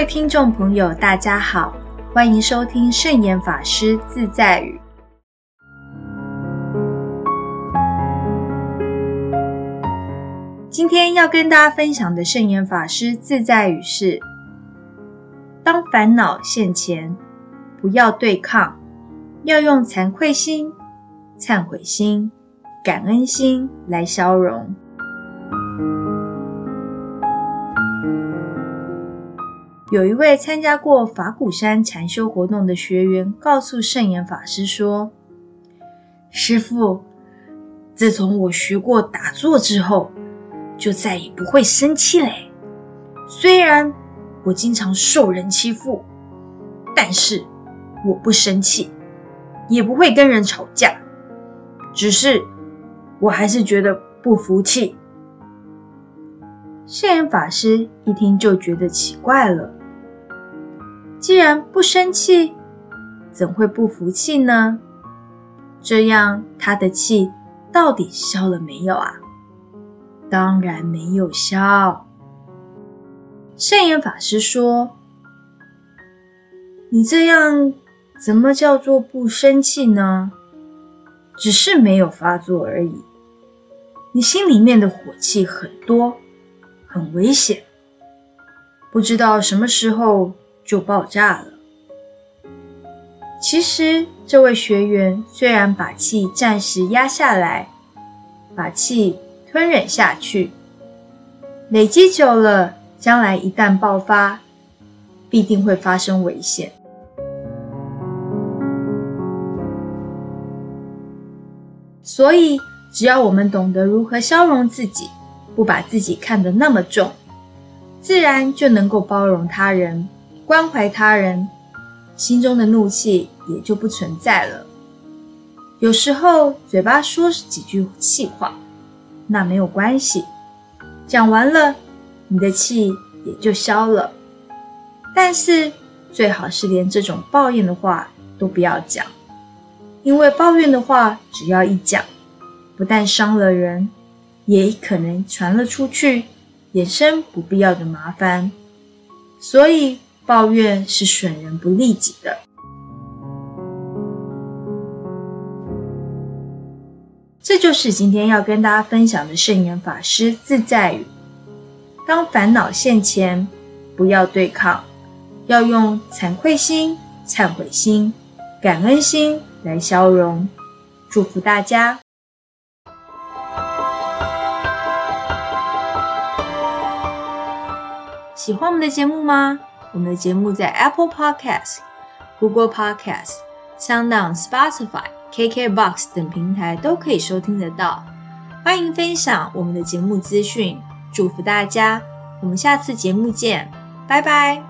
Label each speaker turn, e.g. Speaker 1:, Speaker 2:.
Speaker 1: 位听众朋友，大家好，欢迎收听圣严法师自在语。今天要跟大家分享的圣严法师自在语是：当烦恼现前，不要对抗，要用惭愧心、忏悔心、感恩心来消融。有一位参加过法鼓山禅修活动的学员告诉圣严法师说：“师父，自从我学过打坐之后，就再也不会生气嘞。虽然我经常受人欺负，但是我不生气，也不会跟人吵架。只是我还是觉得不服气。”圣严法师一听就觉得奇怪了。既然不生气，怎会不服气呢？这样他的气到底消了没有啊？当然没有消。圣严法师说：“你这样怎么叫做不生气呢？只是没有发作而已。你心里面的火气很多，很危险，不知道什么时候。”就爆炸了。其实，这位学员虽然把气暂时压下来，把气吞忍下去，累积久了，将来一旦爆发，必定会发生危险。所以，只要我们懂得如何消融自己，不把自己看得那么重，自然就能够包容他人。关怀他人，心中的怒气也就不存在了。有时候嘴巴说几句气话，那没有关系，讲完了，你的气也就消了。但是最好是连这种抱怨的话都不要讲，因为抱怨的话只要一讲，不但伤了人，也可能传了出去，衍生不必要的麻烦。所以。抱怨是损人不利己的。这就是今天要跟大家分享的圣严法师自在语：当烦恼现前，不要对抗，要用惭愧心、忏悔心、感恩心来消融。祝福大家！喜欢我们的节目吗？我们的节目在 Apple Podcast、Google Podcast、SoundOn、Spotify、KKBox 等平台都可以收听得到。欢迎分享我们的节目资讯，祝福大家！我们下次节目见，拜拜。